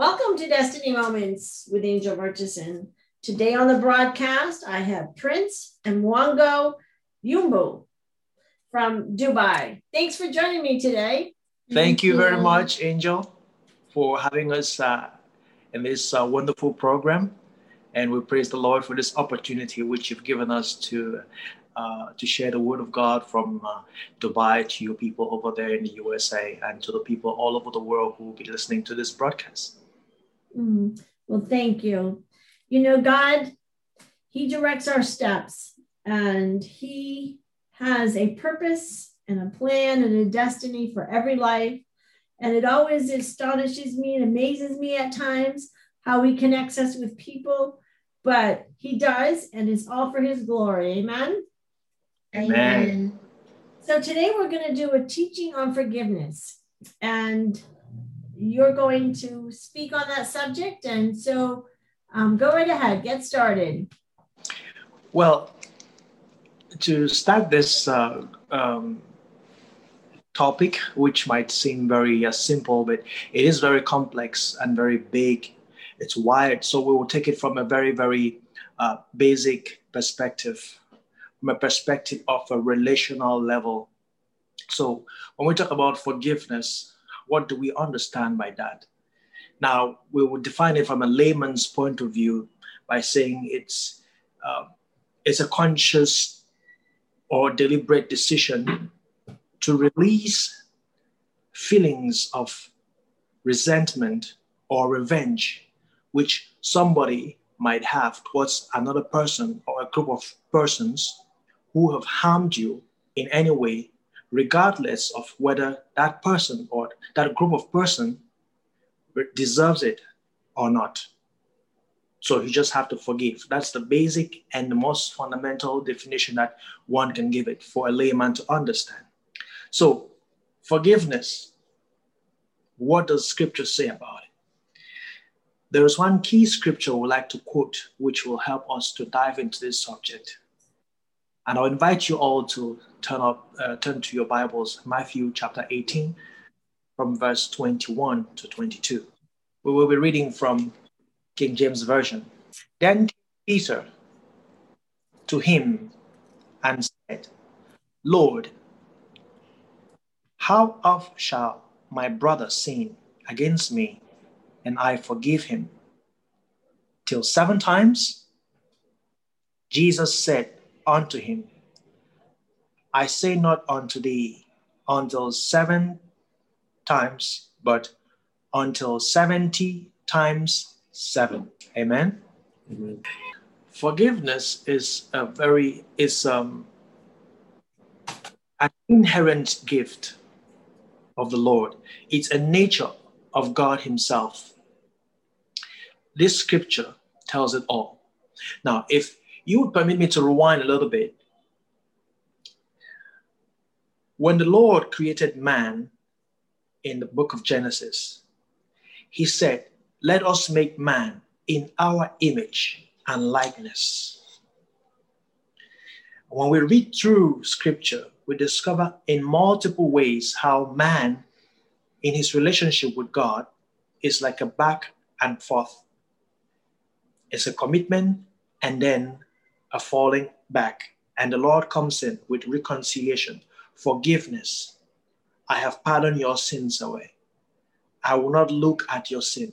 Welcome to Destiny Moments with Angel Murchison. Today on the broadcast, I have Prince and Mwango Yumbu from Dubai. Thanks for joining me today. Thank you very much, Angel, for having us uh, in this uh, wonderful program. And we praise the Lord for this opportunity which you've given us to uh, to share the word of God from uh, Dubai to your people over there in the USA and to the people all over the world who will be listening to this broadcast. Mm, well, thank you. You know, God, He directs our steps and He has a purpose and a plan and a destiny for every life. And it always astonishes me and amazes me at times how He connects us with people, but He does, and it's all for His glory. Amen. Amen. So today we're going to do a teaching on forgiveness. And you're going to speak on that subject. And so um, go right ahead, get started. Well, to start this uh, um, topic, which might seem very uh, simple, but it is very complex and very big. It's wide. So we will take it from a very, very uh, basic perspective from a perspective of a relational level. So when we talk about forgiveness, what do we understand by that? Now, we would define it from a layman's point of view by saying it's, uh, it's a conscious or deliberate decision to release feelings of resentment or revenge which somebody might have towards another person or a group of persons who have harmed you in any way, regardless of whether that person or that group of person deserves it or not. So you just have to forgive. That's the basic and the most fundamental definition that one can give it for a layman to understand. So, forgiveness, what does scripture say about it? There is one key scripture we would like to quote, which will help us to dive into this subject. And I'll invite you all to turn up, uh, turn to your Bibles, Matthew chapter 18, from verse 21 to 22. We will be reading from King James Version. Then Peter to him and said, Lord, how oft shall my brother sin against me and I forgive him? Till seven times? Jesus said, unto him, I say not unto thee until seven times, but until 70 times seven. Amen. Amen. Forgiveness is a very is um an inherent gift of the Lord. It's a nature of God Himself. This scripture tells it all. Now, if you would permit me to rewind a little bit. When the Lord created man in the book of Genesis, he said, Let us make man in our image and likeness. When we read through scripture, we discover in multiple ways how man, in his relationship with God, is like a back and forth. It's a commitment and then a falling back. And the Lord comes in with reconciliation, forgiveness. I have pardoned your sins away. I will not look at your sin.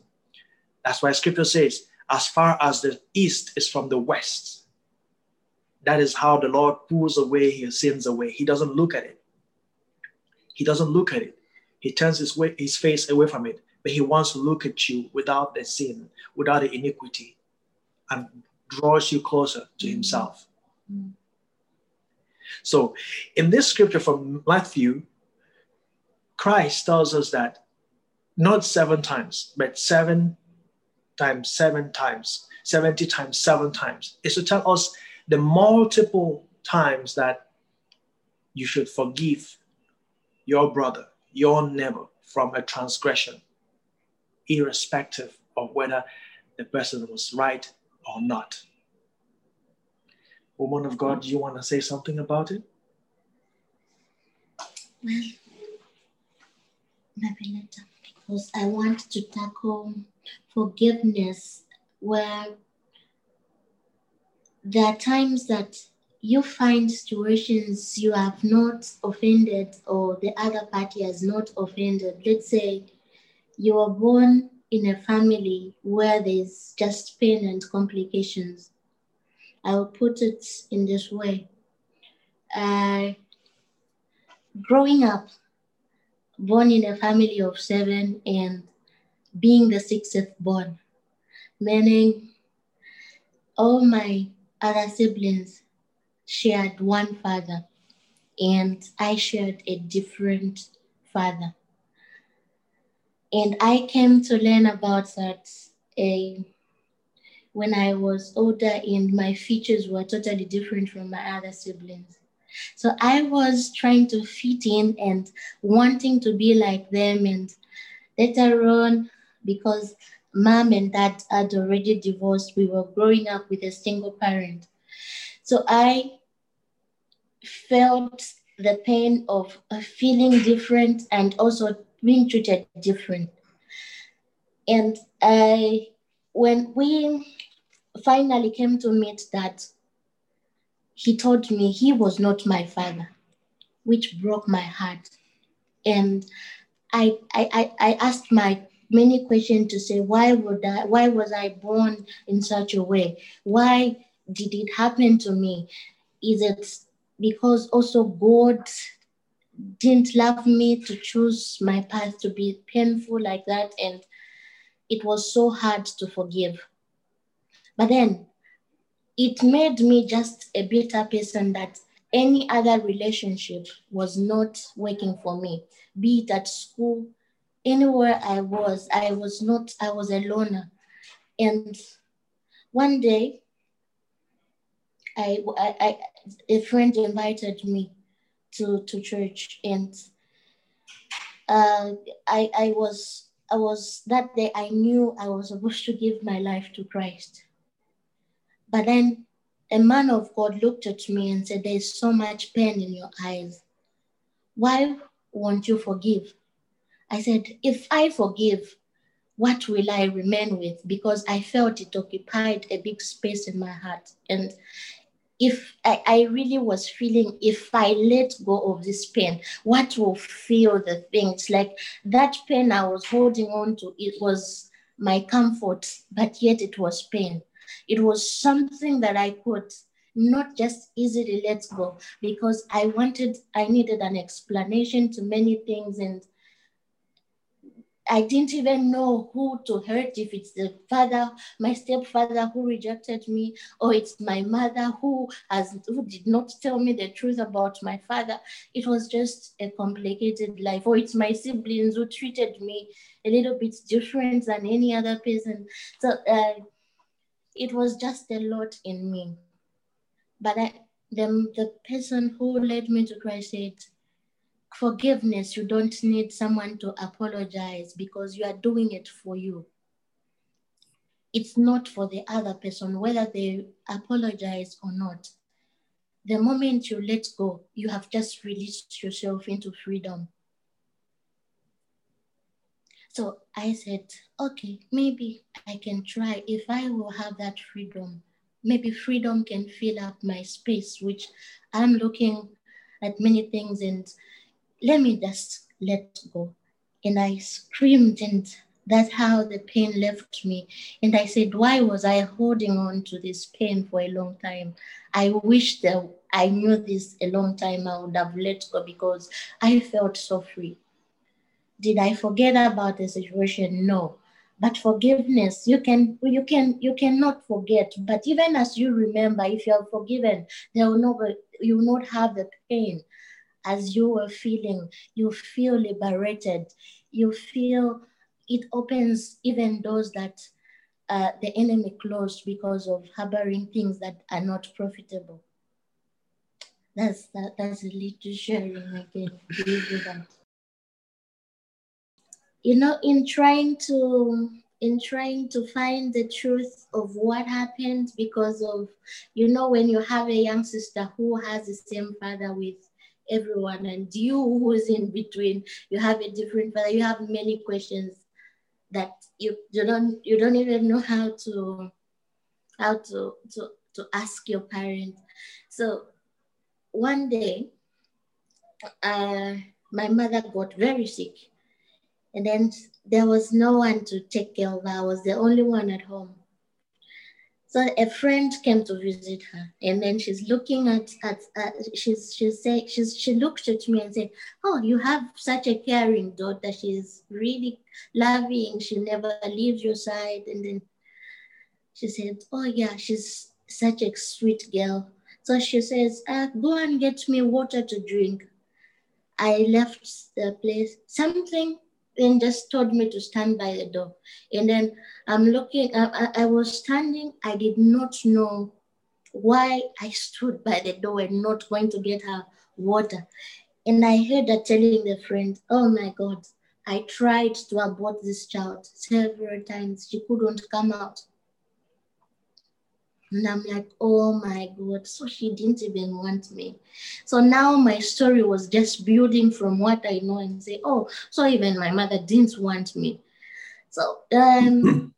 That's why scripture says, as far as the east is from the west, that is how the Lord pulls away his sins away. He doesn't look at it. He doesn't look at it. He turns his, way, his face away from it, but he wants to look at you without the sin, without the iniquity, and draws you closer to himself. Mm. So, in this scripture from Matthew, Christ tells us that not seven times, but seven times, seven times, 70 times, seven times, is to tell us the multiple times that you should forgive your brother, your neighbor from a transgression, irrespective of whether the person was right or not. Woman of God, do you want to say something about it? Well, something. because I want to tackle forgiveness where there are times that you find situations you have not offended or the other party has not offended. Let's say you were born in a family where there's just pain and complications. I'll put it in this way. Uh, growing up, born in a family of seven and being the sixth born, meaning all my other siblings shared one father and I shared a different father. And I came to learn about that uh, when I was older and my features were totally different from my other siblings. So I was trying to fit in and wanting to be like them. And later on, because mom and dad had already divorced, we were growing up with a single parent. So I felt the pain of feeling different and also being treated different. And I, when we finally came to meet that, he told me he was not my father, which broke my heart. And I, I, I asked my many questions to say, why would I, why was I born in such a way? Why did it happen to me? Is it because also God didn't love me to choose my path to be painful like that. And it was so hard to forgive. But then it made me just a bitter person that any other relationship was not working for me, be it at school, anywhere I was, I was not, I was a loner. And one day, I, I, I a friend invited me to, to church and uh, I, I was I was that day I knew I was supposed to give my life to Christ. But then a man of God looked at me and said, There's so much pain in your eyes. Why won't you forgive? I said, If I forgive, what will I remain with? Because I felt it occupied a big space in my heart. And if I, I, really was feeling if I let go of this pain, what will feel the things like that pain I was holding on to, it was my comfort, but yet it was pain. It was something that I could not just easily let go because I wanted, I needed an explanation to many things and I didn't even know who to hurt, if it's the father, my stepfather who rejected me, or it's my mother who has who did not tell me the truth about my father. It was just a complicated life, or it's my siblings who treated me a little bit different than any other person. So uh, it was just a lot in me. But I, the, the person who led me to Christ said, forgiveness, you don't need someone to apologize because you are doing it for you. It's not for the other person, whether they apologize or not. The moment you let go, you have just released yourself into freedom. So I said, okay, maybe I can try. If I will have that freedom, maybe freedom can fill up my space, which I'm looking at many things and let me just let go. And I screamed, and that's how the pain left me. And I said, Why was I holding on to this pain for a long time? I wish that I knew this a long time, I would have let go because I felt so free. Did I forget about the situation? No. But forgiveness, you can you can you cannot forget. But even as you remember, if you are forgiven, there will not you will not have the pain as you were feeling, you feel liberated. You feel it opens even doors that uh, the enemy closed because of harboring things that are not profitable. That's that, that's a little sharing that. You know, in trying to in trying to find the truth of what happened because of you know when you have a young sister who has the same father with everyone. And you who's in between, you have a different father, you have many questions that you, you don't you don't even know how to how to to, to ask your parents. So one day uh, my mother got very sick and then there was no one to take care of her. I was the only one at home. So a friend came to visit her, and then she's looking at at uh, she's she saying she's she looked at me and said, "Oh, you have such a caring daughter. She's really loving. She never leaves your side." And then she said, "Oh yeah, she's such a sweet girl." So she says, uh, "Go and get me water to drink." I left the place. Something and just told me to stand by the door. And then I'm looking, I, I, was standing, I did not know why I stood by the door and not going to get her water. And I heard her telling the friend, oh my God, I tried to abort this child several times. She couldn't come out. And I'm like, oh my God. So she didn't even want me. So now my story was just building from what I know and say, oh, so even my mother didn't want me. So um,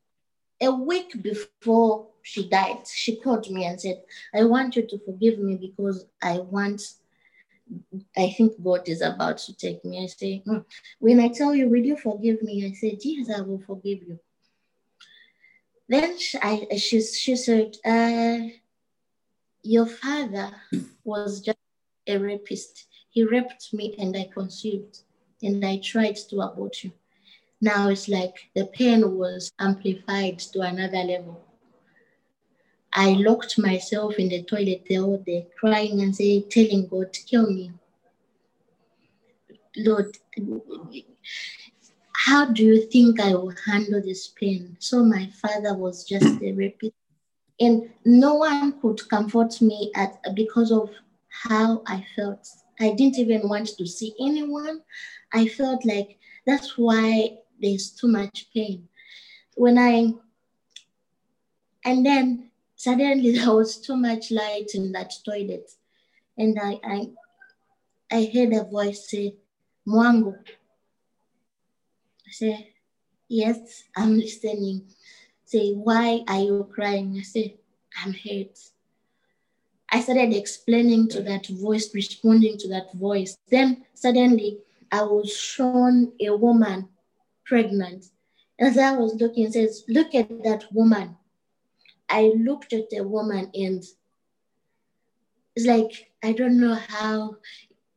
a week before she died, she called me and said, I want you to forgive me because I want, I think God is about to take me. I say, hmm. when I tell you, will you forgive me? I said, yes, I will forgive you. Then she, I, she, she said, uh, Your father was just a rapist. He raped me and I conceived and I tried to abort you. Now it's like the pain was amplified to another level. I locked myself in the toilet the whole day, crying and saying, telling God, kill me. Lord, how do you think I will handle this pain? So my father was just a rapist. And no one could comfort me at because of how I felt. I didn't even want to see anyone. I felt like that's why there's too much pain. When I and then suddenly there was too much light in that toilet. And I I, I heard a voice say, Mwangu, I say, yes, I'm listening. Say, why are you crying? I say, I'm hurt. I started explaining to that voice, responding to that voice. Then suddenly I was shown a woman pregnant. As I was looking, says, look at that woman. I looked at the woman and it's like, I don't know how,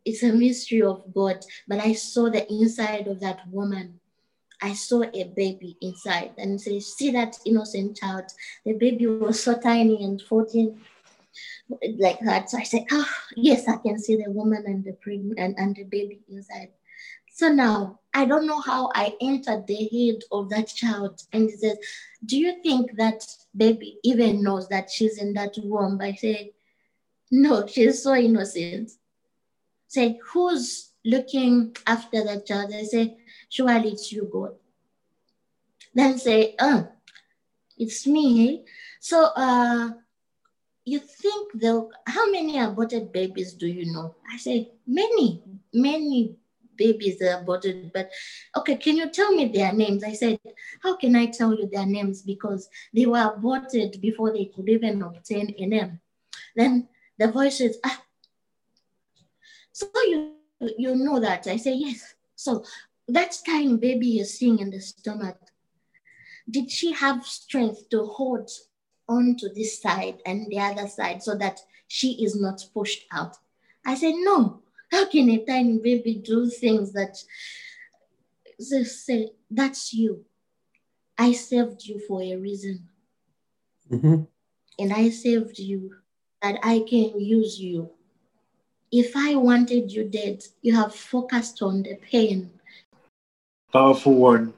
it's a mystery of God, but I saw the inside of that woman. I saw a baby inside and say, see that innocent child. The baby was so tiny and 14 like that. So I said, oh, yes, I can see the woman and the pregnant and, and the baby inside. So now I don't know how I entered the head of that child. And he says, Do you think that baby even knows that she's in that womb? I say, No, she's so innocent. Say, who's looking after that child? I say, surely it's you, God. Then say, oh, it's me. So uh, you think the how many aborted babies do you know? I say, many, many babies are aborted, but okay, can you tell me their names? I said, how can I tell you their names? Because they were aborted before they could even obtain a name. Then the voice says, ah, so you, you know that? I say, yes. So that time baby is seeing in the stomach, did she have strength to hold on to this side and the other side so that she is not pushed out? I said, no. How can a tiny baby do things that say, that's you? I saved you for a reason. Mm-hmm. And I saved you that I can use you. If I wanted you dead, you have focused on the pain Powerful word.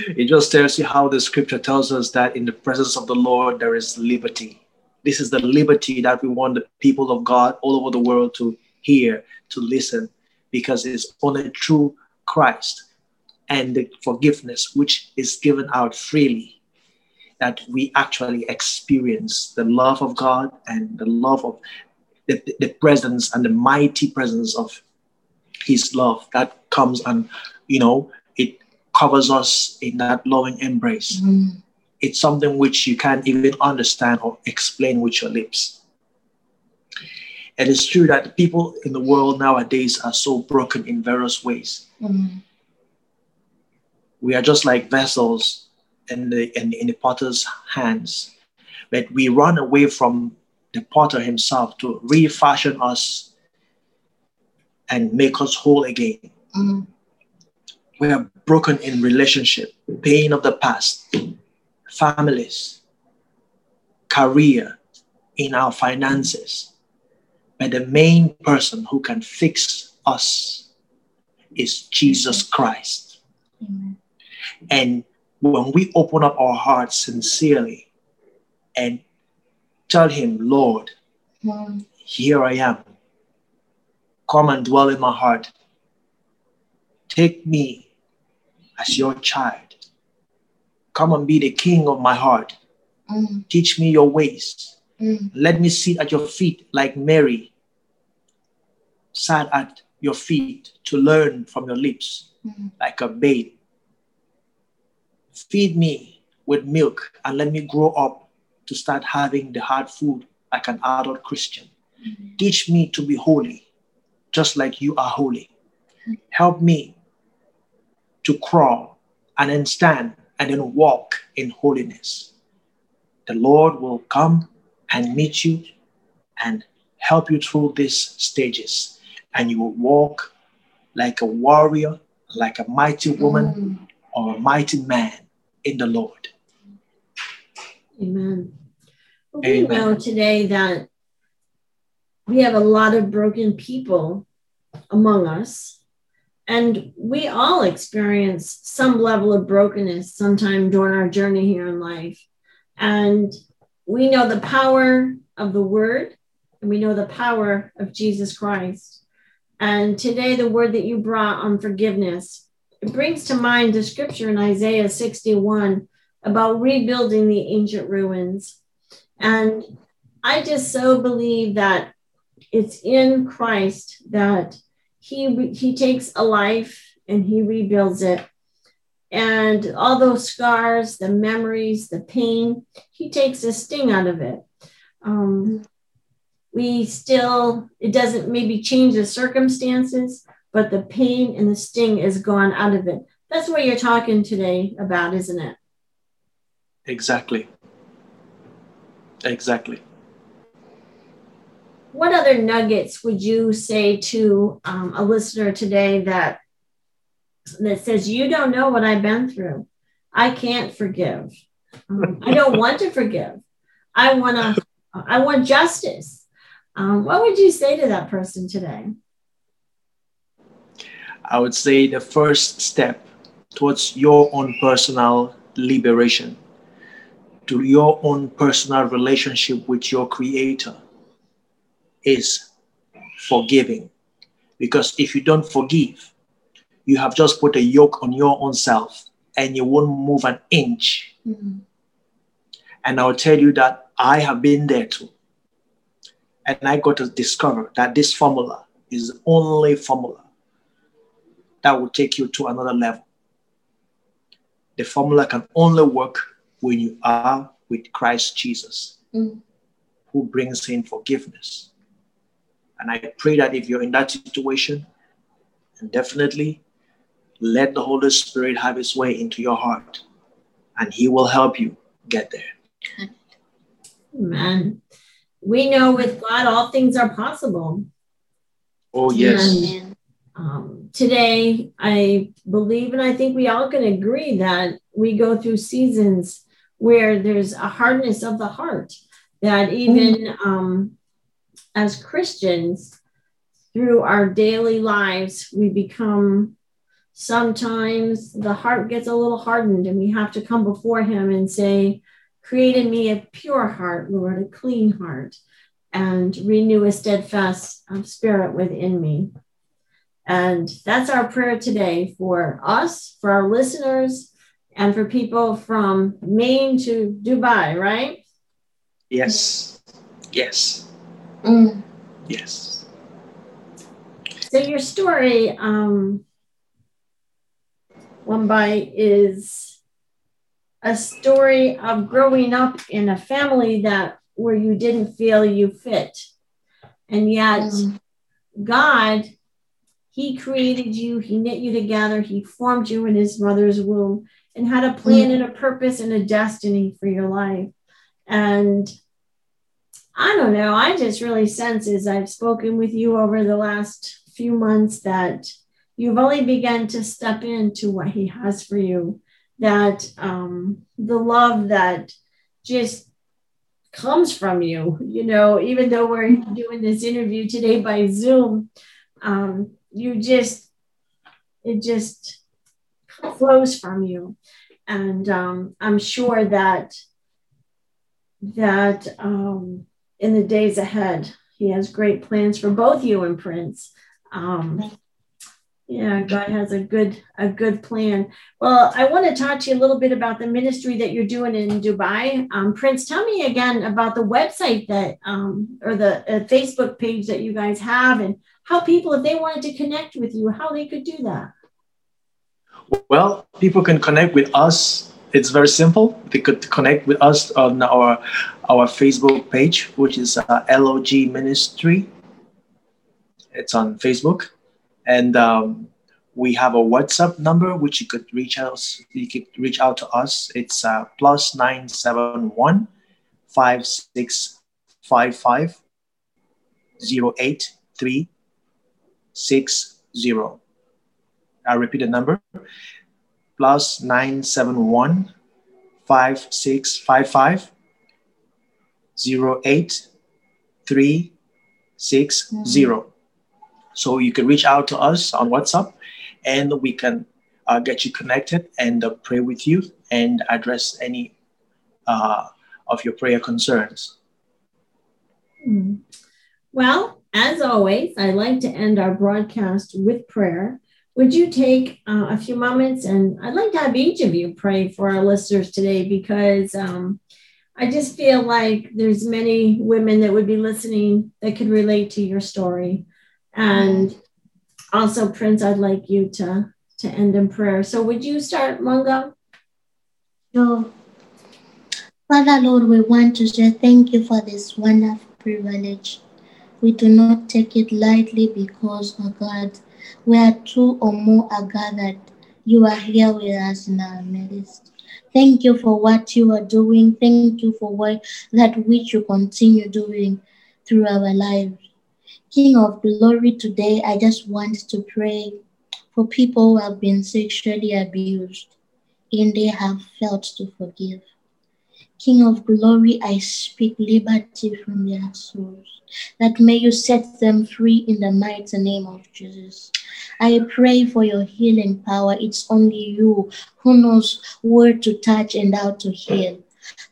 It just tells you how the scripture tells us that in the presence of the Lord there is liberty. This is the liberty that we want the people of God all over the world to hear, to listen, because it's only through Christ and the forgiveness which is given out freely that we actually experience the love of God and the love of the, the presence and the mighty presence of his love that comes and you know covers us in that loving embrace Mm. it's something which you can't even understand or explain with your lips it is true that people in the world nowadays are so broken in various ways Mm. we are just like vessels in the in, in the potter's hands but we run away from the potter himself to refashion us and make us whole again Mm. We are broken in relationship pain of the past families career in our finances but the main person who can fix us is jesus christ Amen. And when we open up our hearts sincerely and tell Him, Lord, here I am. Come and dwell in my heart. Take me as your child. Come and be the king of my heart. Mm. Teach me your ways. Mm. Let me sit at your feet like Mary sat at your feet to learn from your lips Mm. like a babe. Feed me with milk and let me grow up to start having the hard food like an adult Christian. Teach me to be holy, just like you are holy. Help me to crawl and then stand and then walk in holiness. The Lord will come and meet you and help you through these stages, and you will walk like a warrior, like a mighty woman Mm. or a mighty man in the Lord. Amen. Well, we Amen. know today that we have a lot of broken people among us, and we all experience some level of brokenness sometime during our journey here in life. And we know the power of the word, and we know the power of Jesus Christ. And today, the word that you brought on forgiveness, it brings to mind the scripture in Isaiah 61 about rebuilding the ancient ruins. And I just so believe that it's in Christ that he he takes a life and he rebuilds it. And all those scars, the memories, the pain, he takes the sting out of it. Um, we still, it doesn't maybe change the circumstances, but the pain and the sting is gone out of it. That's what you're talking today about, isn't it? Exactly. Exactly. What other nuggets would you say to um, a listener today that that says you don't know what i've been through. I can't forgive. Um, i don't want to forgive. I want to i want justice. Um, what would you say to that person today? I would say the first step towards your own personal liberation, to your own personal relationship with your Creator, is forgiving. Because if you don't forgive, you have just put a yoke on your own self and you won't move an inch. Mm. And I'll tell you that I have been there too. And I got to discover that this formula is the only formula that will take you to another level. The formula can only work when you are with Christ Jesus, Mm. who brings in forgiveness. And I pray that if you're in that situation, and definitely let the Holy Spirit have his way into your heart, and he will help you get there. amen we know with god all things are possible Oh, yes. Amen. um, today i believe and i think we all can agree that we go through seasons where there's a hardness of the heart that even um, as christians through our daily lives we become sometimes the heart gets a little hardened and we have to come before him and say create in me a pure heart lord a clean heart and renew a steadfast um, spirit within me and that's our prayer today for us, for our listeners, and for people from Maine to Dubai, right? Yes. Yes. Mm. Yes. So your story, um, Wambai, is a story of growing up in a family that where you didn't feel you fit. And yet mm. God, He created you, He knit you together, He formed you in His mother's womb and had a plan mm. and a purpose and a destiny for your life. And I don't know, I just really sense as I've spoken with you over the last few months that you've only begun to step into what He has for you. That um, the love that just comes from you. You know, even though we're doing this interview today by Zoom, um, you just, it just flows from you. And um, I'm sure that, that um, in the days ahead, he has great plans for both you and Prince. Um, yeah, God has a good a good plan. Well, I want to talk to you a little bit about the ministry that you're doing in Dubai. Um, Prince, tell me again about the website that um, or the uh, Facebook page that you guys have, and how people, if they wanted to connect with you, how they could do that. Well, people can connect with us. It's very simple. They could connect with us on our our Facebook page, which is uh, LOG Ministry. It's on Facebook and um, we have a WhatsApp number which you could reach out. You could reach out to us. It's uh, plus nine seven one five six five five zero eight three six zero. I repeat the number: plus nine seven one five six five five zero eight three six zero. So you can reach out to us on WhatsApp and we can uh, get you connected and uh, pray with you and address any uh, of your prayer concerns. Hmm. Well, as always, I like to end our broadcast with prayer. Would you take uh, a few moments and I'd like to have each of you pray for our listeners today because um, I just feel like there's many women that would be listening that could relate to your story. And also, Prince, I'd like you to, to end in prayer. So would you start, Mungo? Sure. Father, Lord, we want to say thank you for this wonderful privilege. We do not take it lightly because, oh God, where two or more are gathered, you are here with us in our midst. Thank you for what you are doing. Thank you for what that which you continue doing through our lives. King of glory, today I just want to pray for people who have been sexually abused and they have felt to forgive. King of glory, I speak liberty from their souls, that may you set them free in the mighty name of Jesus. I pray for your healing power. It's only you who knows where to touch and how to heal.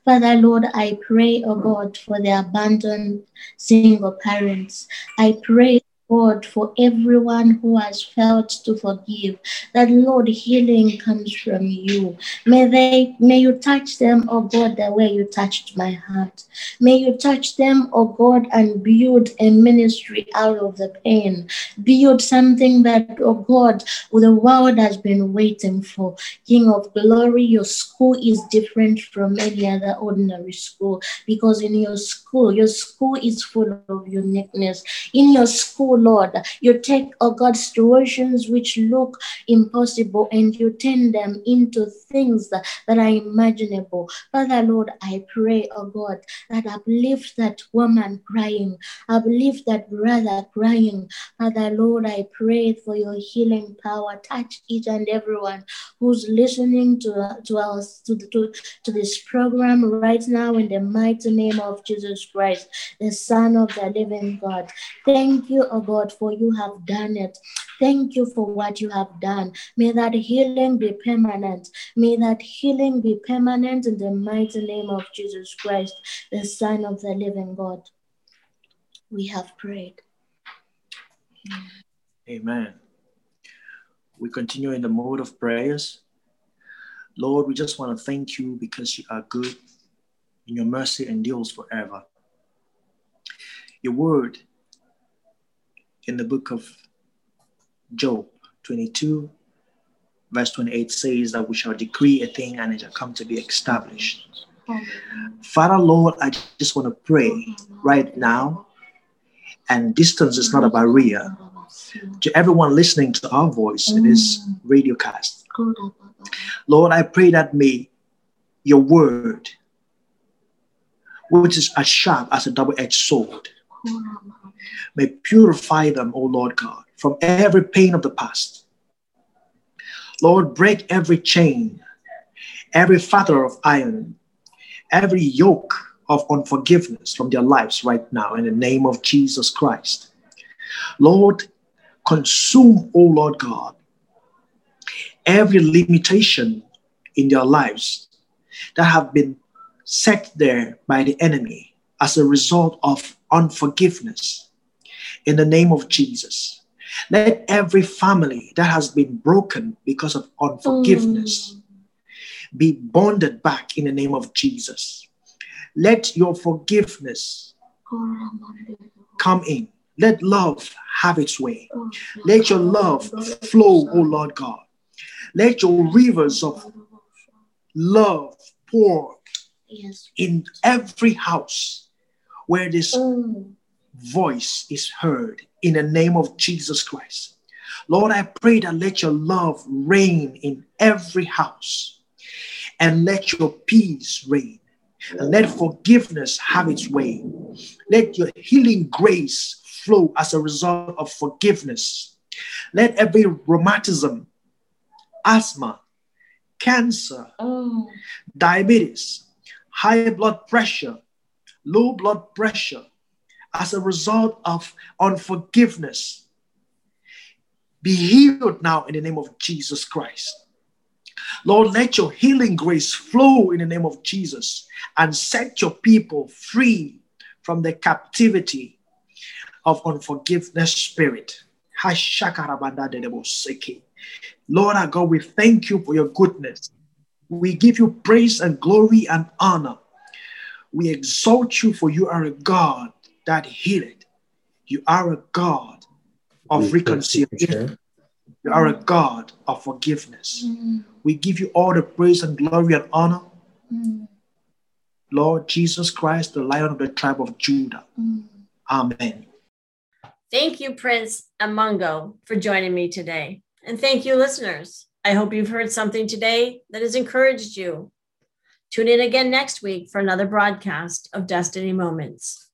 Father, Lord, I pray, oh God, for the abandoned single parents. I pray, God, for everyone who has felt to forgive, that Lord, healing comes from you. May they, may you touch them, oh God, the way you touched my heart. May you touch them, oh God, and build a ministry out of the pain. Build something that, oh God, the world has been waiting for. King of glory, your school is different from any other ordinary school because in your school, your school is full of uniqueness. In your school, Lord. You take, oh God, situations which look impossible and you turn them into things that, are imaginable. Father, Lord, I pray, oh God, that uplift that woman crying, uplift that brother crying. Father, Lord, I pray for your healing power. Touch each and everyone who's listening to, to us to, to, to this program right now in the mighty name of Jesus Christ, the Son of the living God. Thank you, oh God, for you have done it. Thank you for what you have done. May that healing be permanent. May that healing be permanent in the mighty name of Jesus Christ, the Son of the living God. We have prayed. Amen. We continue in the mode of prayers. Lord, we just want to thank you because you are good and your mercy endures forever. Your word in the book of Job 22, verse 28 says that we shall decree a thing and it shall come to be established. Father, Lord, I just want to pray right now, and distance is not a barrier to everyone listening to our voice in this radio cast. Lord, I pray that may your word, which is as sharp as a double edged sword, may purify them, O Lord God, from every pain of the past. Lord, break every chain, every fetter of iron, every yoke of unforgiveness from their lives right now in the name of Jesus Christ. Lord, consume, O Lord God, every limitation in their lives that have been set there by the enemy as a result of unforgiveness in the name of Jesus. Let every family that has been broken because of unforgiveness mm. be bonded back in the name of Jesus. Let your forgiveness come in. Let love have its way. Let your love flow, O Lord God. Let your rivers of love pour in every house where this mm. Voice is heard in the name of Jesus Christ. Lord, I pray that let your love reign in every house and let your peace reign. And let forgiveness have its way. Let your healing grace flow as a result of forgiveness. Let every rheumatism, asthma, cancer, oh. diabetes, high blood pressure, low blood pressure, as a result of unforgiveness, be healed now in the name of Jesus Christ. Lord, let your healing grace flow in the name of Jesus and set your people free from the captivity of unforgiveness spirit. Lord our God, we thank you for your goodness. We give you praise and glory and honor. We exalt you for you are a God that healed. You are a God of reconciliation. You are a God of forgiveness. Mm. We give you all the praise and glory and honor. Mm. Lord Jesus Christ, the lion of the tribe of Judah. Mm. Amen. Thank you, Prince Amungo, for joining me today. And thank you, listeners. I hope you've heard something today that has encouraged you. Tune in again next week for another broadcast of Destiny Moments.